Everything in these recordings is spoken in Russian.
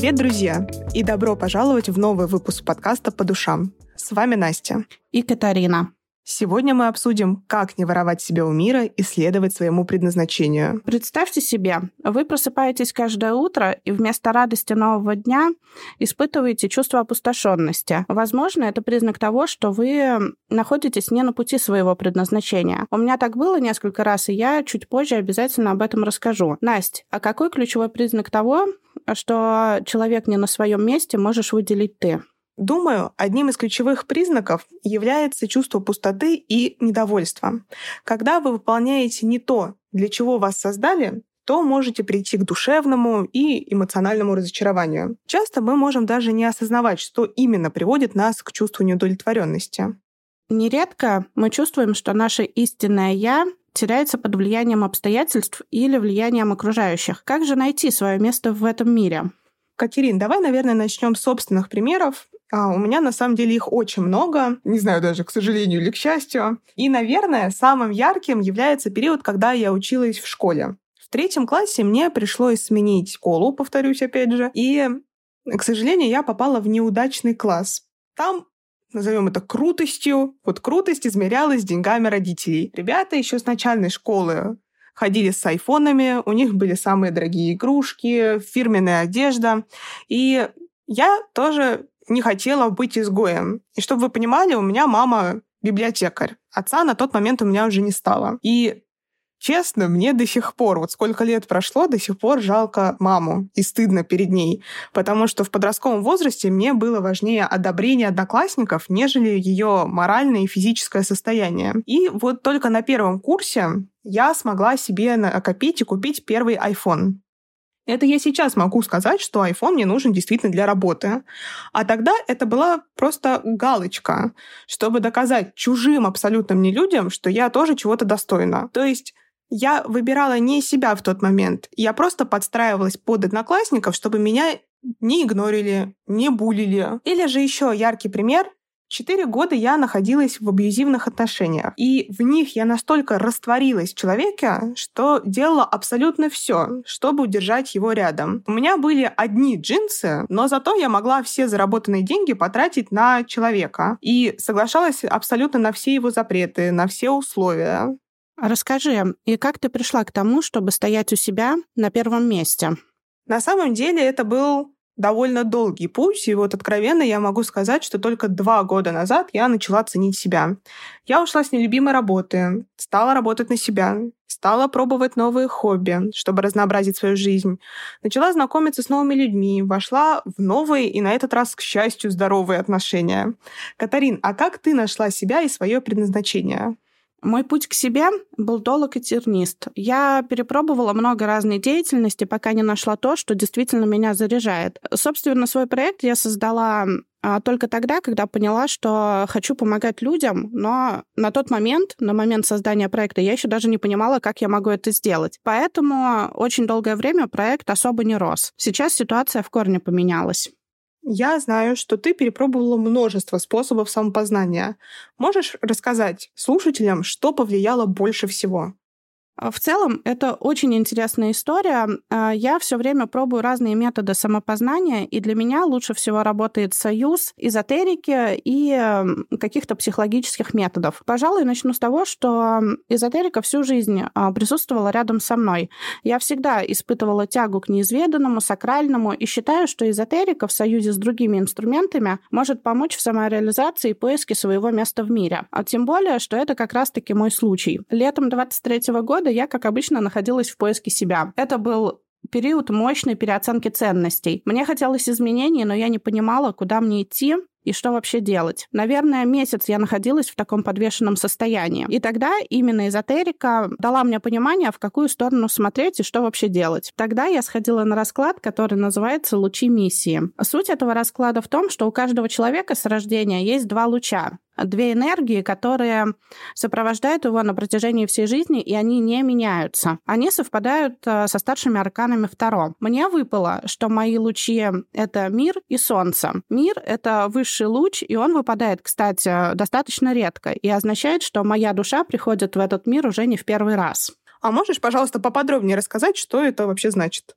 Привет, друзья! И добро пожаловать в новый выпуск подкаста «По душам». С вами Настя. И Катарина. Сегодня мы обсудим, как не воровать себя у мира и следовать своему предназначению. Представьте себе, вы просыпаетесь каждое утро и вместо радости нового дня испытываете чувство опустошенности. Возможно, это признак того, что вы находитесь не на пути своего предназначения. У меня так было несколько раз, и я чуть позже обязательно об этом расскажу. Настя, а какой ключевой признак того, что человек не на своем месте, можешь выделить ты? Думаю, одним из ключевых признаков является чувство пустоты и недовольства. Когда вы выполняете не то, для чего вас создали, то можете прийти к душевному и эмоциональному разочарованию. Часто мы можем даже не осознавать, что именно приводит нас к чувству неудовлетворенности. Нередко мы чувствуем, что наше истинное «я» теряется под влиянием обстоятельств или влиянием окружающих. Как же найти свое место в этом мире? Катерин, давай, наверное, начнем с собственных примеров. А у меня на самом деле их очень много, не знаю даже, к сожалению или к счастью. И, наверное, самым ярким является период, когда я училась в школе. В третьем классе мне пришлось сменить школу, повторюсь опять же, и, к сожалению, я попала в неудачный класс. Там назовем это крутостью. Вот крутость измерялась деньгами родителей. Ребята еще с начальной школы ходили с айфонами, у них были самые дорогие игрушки, фирменная одежда. И я тоже не хотела быть изгоем. И чтобы вы понимали, у меня мама библиотекарь. Отца на тот момент у меня уже не стало. И Честно, мне до сих пор, вот сколько лет прошло, до сих пор жалко маму и стыдно перед ней, потому что в подростковом возрасте мне было важнее одобрение одноклассников, нежели ее моральное и физическое состояние. И вот только на первом курсе я смогла себе накопить и купить первый iPhone. Это я сейчас могу сказать, что iPhone мне нужен действительно для работы. А тогда это была просто галочка, чтобы доказать чужим абсолютно мне людям, что я тоже чего-то достойна. То есть я выбирала не себя в тот момент. Я просто подстраивалась под одноклассников, чтобы меня не игнорили, не булили. Или же еще яркий пример Четыре года я находилась в абьюзивных отношениях, и в них я настолько растворилась в человеке, что делала абсолютно все, чтобы удержать его рядом. У меня были одни джинсы, но зато я могла все заработанные деньги потратить на человека и соглашалась абсолютно на все его запреты, на все условия. Расскажи, и как ты пришла к тому, чтобы стоять у себя на первом месте? На самом деле это был довольно долгий путь, и вот откровенно я могу сказать, что только два года назад я начала ценить себя. Я ушла с нелюбимой работы, стала работать на себя, стала пробовать новые хобби, чтобы разнообразить свою жизнь, начала знакомиться с новыми людьми, вошла в новые и на этот раз, к счастью, здоровые отношения. Катарин, а как ты нашла себя и свое предназначение? Мой путь к себе был долг и тернист. Я перепробовала много разной деятельности, пока не нашла то, что действительно меня заряжает. Собственно, свой проект я создала а, только тогда, когда поняла, что хочу помогать людям, но на тот момент, на момент создания проекта, я еще даже не понимала, как я могу это сделать. Поэтому очень долгое время проект особо не рос. Сейчас ситуация в корне поменялась. Я знаю, что ты перепробовала множество способов самопознания. Можешь рассказать слушателям, что повлияло больше всего? В целом, это очень интересная история. А, я все время пробую разные методы самопознания, и для меня лучше всего работает союз эзотерики и каких-то психологических методов. Пожалуй, начну с того, что эзотерика всю жизнь а, присутствовала рядом со мной. Я всегда испытывала тягу к неизведанному, сакральному, и считаю, что эзотерика в союзе с другими инструментами может помочь в самореализации и поиске своего места в мире. А тем более, что это как раз-таки мой случай. Летом 23 года года я, как обычно, находилась в поиске себя. Это был период мощной переоценки ценностей. Мне хотелось изменений, но я не понимала, куда мне идти и что вообще делать. Наверное, месяц я находилась в таком подвешенном состоянии. И тогда именно эзотерика дала мне понимание, в какую сторону смотреть и что вообще делать. Тогда я сходила на расклад, который называется «Лучи миссии». Суть этого расклада в том, что у каждого человека с рождения есть два луча две энергии, которые сопровождают его на протяжении всей жизни, и они не меняются. Они совпадают э, со старшими арканами втором. Мне выпало, что мои лучи — это мир и солнце. Мир — это высший луч, и он выпадает, кстати, достаточно редко, и означает, что моя душа приходит в этот мир уже не в первый раз. А можешь, пожалуйста, поподробнее рассказать, что это вообще значит?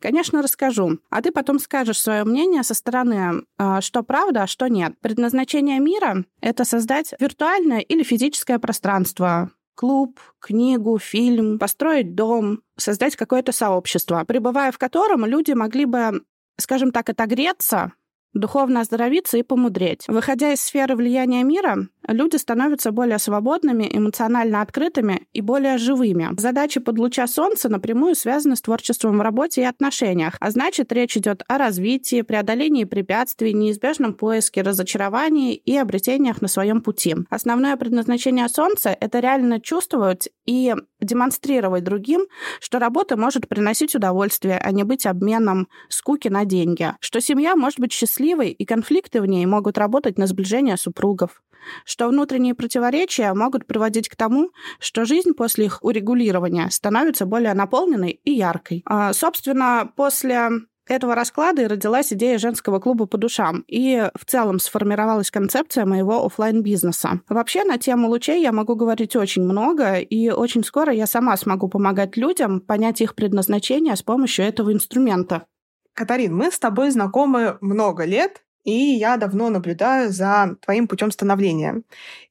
Конечно, расскажу. А ты потом скажешь свое мнение со стороны, а, что правда, а что нет. Предназначение мира — это создать виртуальное или физическое пространство, клуб, книгу, фильм, построить дом, создать какое-то сообщество, пребывая в котором люди могли бы, скажем так, отогреться духовно оздоровиться и помудреть. Выходя из сферы влияния мира, люди становятся более свободными, эмоционально открытыми и более живыми. Задачи под луча солнца напрямую связаны с творчеством в работе и отношениях, а значит, речь идет о развитии, преодолении препятствий, неизбежном поиске, разочаровании и обретениях на своем пути. Основное предназначение солнца — это реально чувствовать и демонстрировать другим, что работа может приносить удовольствие, а не быть обменом скуки на деньги, что семья может быть счастливой, и конфликты в ней могут работать на сближение супругов, что внутренние противоречия могут приводить к тому, что жизнь после их урегулирования становится более наполненной и яркой. А, собственно, после этого расклада и родилась идея женского клуба по душам, и в целом сформировалась концепция моего офлайн бизнеса Вообще на тему лучей я могу говорить очень много, и очень скоро я сама смогу помогать людям понять их предназначение с помощью этого инструмента. Катарин, мы с тобой знакомы много лет, и я давно наблюдаю за твоим путем становления.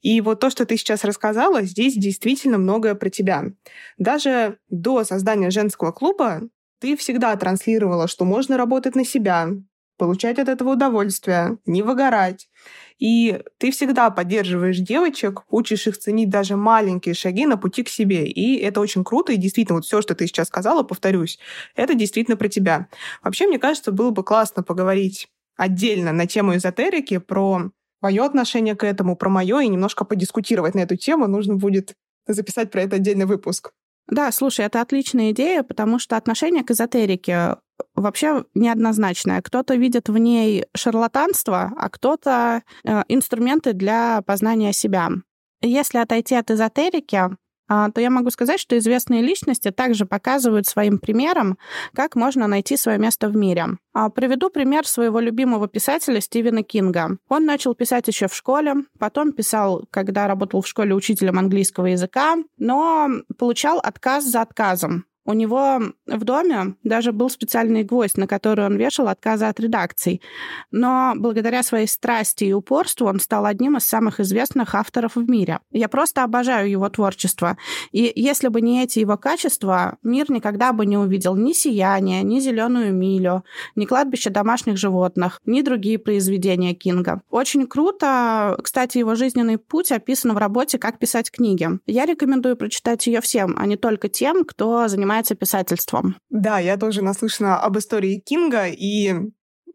И вот то, что ты сейчас рассказала, здесь действительно многое про тебя. Даже до создания женского клуба ты всегда транслировала, что можно работать на себя, получать от этого удовольствие, не выгорать. И ты всегда поддерживаешь девочек, учишь их ценить даже маленькие шаги на пути к себе. И это очень круто. И действительно, вот все, что ты сейчас сказала, повторюсь, это действительно про тебя. Вообще, мне кажется, было бы классно поговорить отдельно на тему эзотерики, про твое отношение к этому, про мое, и немножко подискутировать на эту тему. Нужно будет записать про это отдельный выпуск. Да, слушай, это отличная идея, потому что отношение к эзотерике вообще неоднозначное. Кто-то видит в ней шарлатанство, а кто-то э, инструменты для познания себя. Если отойти от эзотерики, а, то я могу сказать, что известные личности также показывают своим примером, как можно найти свое место в мире. А, приведу пример своего любимого писателя Стивена Кинга. Он начал писать еще в школе, потом писал, когда работал в школе учителем английского языка, но получал отказ за отказом. У него в доме даже был специальный гвоздь, на который он вешал отказы от редакций. Но благодаря своей страсти и упорству он стал одним из самых известных авторов в мире. Я просто обожаю его творчество. И если бы не эти его качества, мир никогда бы не увидел ни «Сияние», ни «Зеленую милю», ни «Кладбище домашних животных», ни другие произведения Кинга. Очень круто. Кстати, его жизненный путь описан в работе «Как писать книги». Я рекомендую прочитать ее всем, а не только тем, кто занимается занимается писательством. Да, я тоже наслышана об истории Кинга и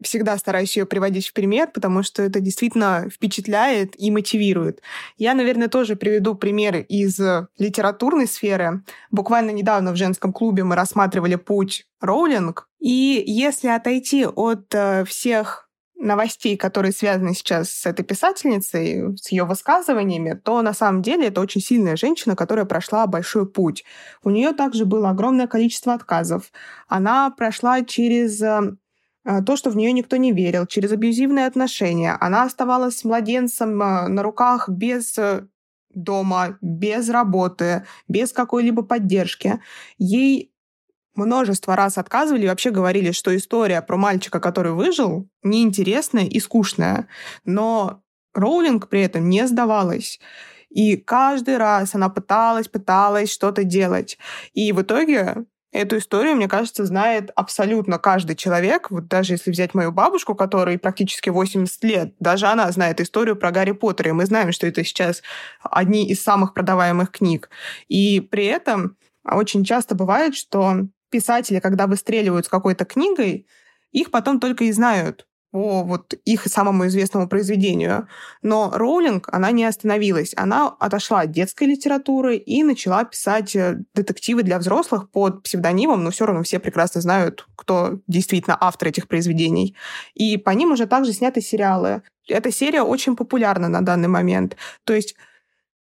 всегда стараюсь ее приводить в пример, потому что это действительно впечатляет и мотивирует. Я, наверное, тоже приведу примеры из литературной сферы. Буквально недавно в женском клубе мы рассматривали путь Роулинг. И если отойти от э, всех новостей, которые связаны сейчас с этой писательницей, с ее высказываниями, то на самом деле это очень сильная женщина, которая прошла большой путь. У нее также было огромное количество отказов. Она прошла через э, э, то, что в нее никто не верил, через абьюзивные отношения. Она оставалась младенцем э, на руках без дома, без работы, без какой-либо поддержки. Ей множество раз отказывали и вообще говорили, что история про мальчика, который выжил, неинтересная и скучная. Но Роулинг при этом не сдавалась. И каждый раз она пыталась, пыталась что-то делать. И в итоге Эту историю, мне кажется, знает абсолютно каждый человек. Вот даже если взять мою бабушку, которой практически 80 лет, даже она знает историю про Гарри Поттера. И мы знаем, что это сейчас одни из самых продаваемых книг. И при этом очень часто бывает, что писатели, когда выстреливают с какой-то книгой, их потом только и знают по вот их самому известному произведению. Но Роулинг, она не остановилась. Она отошла от детской литературы и начала писать э, детективы для взрослых под псевдонимом, но все равно все прекрасно знают, кто действительно автор этих произведений. И по ним уже также сняты сериалы. Эта серия очень популярна на данный момент. То есть,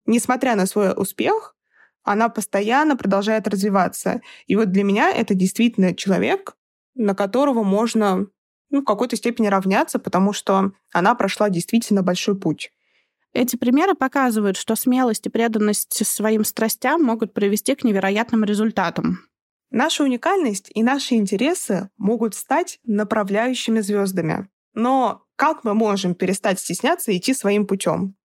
несмотря на свой успех, она постоянно продолжает развиваться. И вот для меня это действительно человек, на которого можно ну, в какой-то степени равняться, потому что она прошла действительно большой путь. Эти примеры показывают, что смелость и преданность своим страстям могут привести к невероятным результатам. Наша уникальность и наши интересы могут стать направляющими звездами. Но как мы можем перестать стесняться и идти своим путем?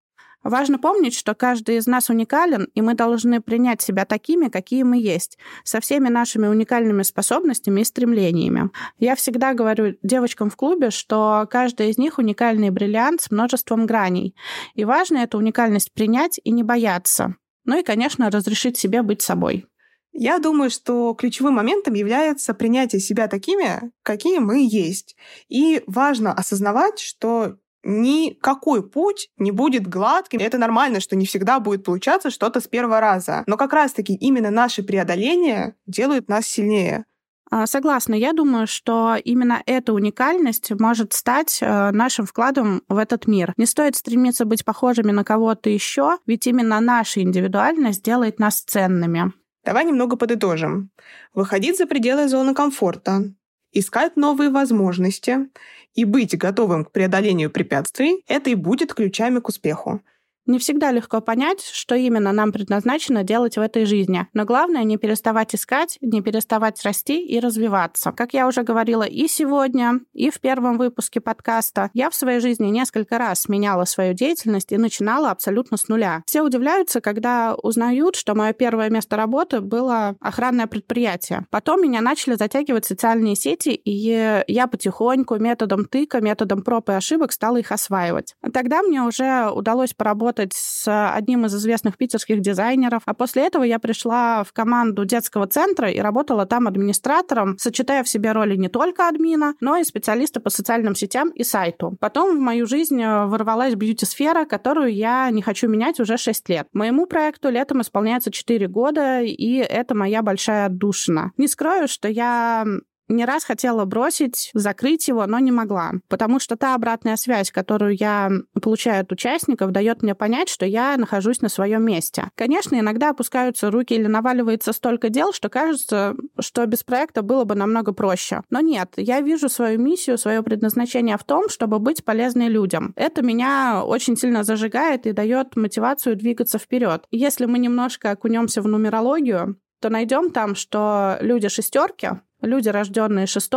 Важно помнить, что каждый из нас уникален, и мы должны принять себя такими, какие мы есть, со всеми нашими уникальными способностями и стремлениями. Я всегда говорю девочкам в клубе, что каждая из них уникальный бриллиант с множеством граней. И важно эту уникальность принять и не бояться. Ну и, конечно, разрешить себе быть собой. Я думаю, что ключевым моментом является принятие себя такими, какие мы есть. И важно осознавать, что никакой путь не будет гладким. Это нормально, что не всегда будет получаться что-то с первого раза. Но как раз-таки именно наши преодоления делают нас сильнее. А, согласна. Я думаю, что именно эта уникальность может стать э, нашим вкладом в этот мир. Не стоит стремиться быть похожими на кого-то еще, ведь именно наша индивидуальность делает нас ценными. Давай немного подытожим. Выходить за пределы зоны комфорта, искать новые возможности и быть готовым к преодолению препятствий — это и будет ключами к успеху. Не всегда легко понять, что именно нам предназначено делать в этой жизни. Но главное не переставать искать, не переставать расти и развиваться. Как я уже говорила и сегодня, и в первом выпуске подкаста, я в своей жизни несколько раз меняла свою деятельность и начинала абсолютно с нуля. Все удивляются, когда узнают, что мое первое место работы было охранное предприятие. Потом меня начали затягивать социальные сети, и я потихоньку методом тыка, методом проб и ошибок стала их осваивать. Тогда мне уже удалось поработать работать с одним из известных питерских дизайнеров. А после этого я пришла в команду детского центра и работала там администратором, сочетая в себе роли не только админа, но и специалиста по социальным сетям и сайту. Потом в мою жизнь э, ворвалась бьюти-сфера, которую я не хочу менять уже 6 лет. Моему проекту летом исполняется 4 года, и это моя большая отдушина. Не скрою, что я не раз хотела бросить, закрыть его, но не могла. Потому что та обратная связь, которую я получаю от участников, дает мне понять, что я нахожусь на своем месте. Конечно, иногда опускаются руки или наваливается столько дел, что кажется, что без проекта было бы намного проще. Но нет, я вижу свою миссию, свое предназначение в том, чтобы быть полезной людям. Это меня очень сильно зажигает и дает мотивацию двигаться вперед. Если мы немножко окунемся в нумерологию, то найдем там, что люди шестерки Люди, рожденные 6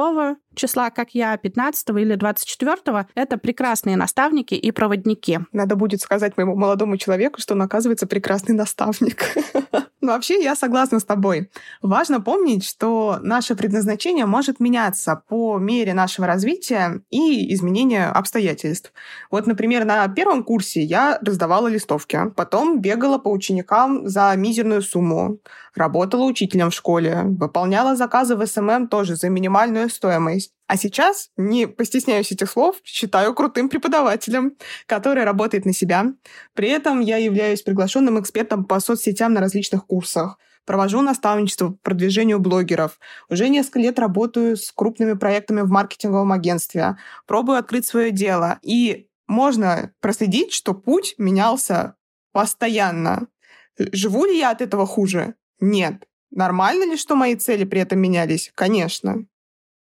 числа, как я, 15 или 24, это прекрасные наставники и проводники. Надо будет сказать моему молодому человеку, что он, оказывается, прекрасный наставник. Но вообще я согласна с тобой. Важно помнить, что наше предназначение может меняться по мере нашего развития и изменения обстоятельств. Вот, например, на первом курсе я раздавала листовки, потом бегала по ученикам за мизерную сумму, работала учителем в школе, выполняла заказы в SMM тоже за минимальную стоимость. А сейчас, не постесняюсь этих слов, считаюсь крутым преподавателем, который работает на себя. При этом я являюсь приглашенным экспертом по соцсетям на различных курсах. Провожу наставничество по продвижению блогеров. Уже несколько лет работаю с крупными проектами в маркетинговом агентстве. Пробую открыть свое дело. И можно проследить, что путь менялся постоянно. Живу ли я от этого хуже? Нет. Нормально ли, что мои цели при этом менялись? Конечно.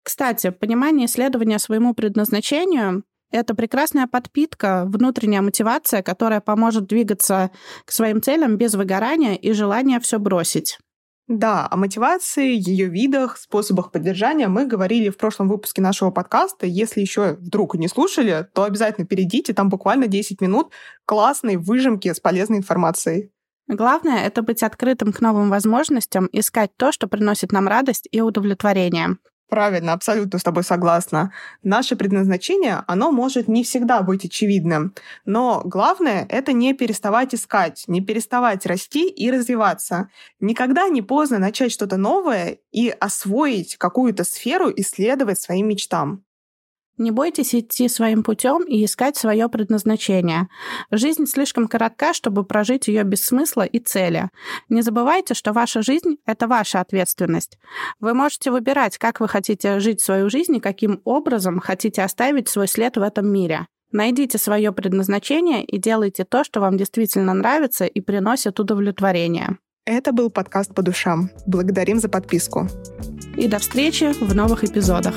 Кстати, понимание исследования своему предназначению — это прекрасная подпитка, внутренняя мотивация, которая поможет двигаться к своим целям без выгорания и желания все бросить. Да, о мотивации, ее видах, способах поддержания мы говорили в прошлом выпуске нашего подкаста. Если еще вдруг не слушали, то обязательно перейдите, там буквально 10 минут классной выжимки с полезной информацией. Главное — это быть открытым к новым возможностям, искать то, что приносит нам радость и удовлетворение. Правильно, абсолютно с тобой согласна. Наше предназначение, оно может не всегда быть очевидным, но главное — это не переставать искать, не переставать расти и развиваться. Никогда не поздно начать что-то новое и освоить какую-то сферу, исследовать своим мечтам. Не бойтесь идти своим путем и искать свое предназначение. Жизнь слишком коротка, чтобы прожить ее без смысла и цели. Не забывайте, что ваша жизнь — это ваша ответственность. Вы можете выбирать, как вы хотите жить свою жизнь и каким образом хотите оставить свой след в этом мире. Найдите свое предназначение и делайте то, что вам действительно нравится и приносит удовлетворение. Это был подкаст по душам. Благодарим за подписку. И до встречи в новых эпизодах.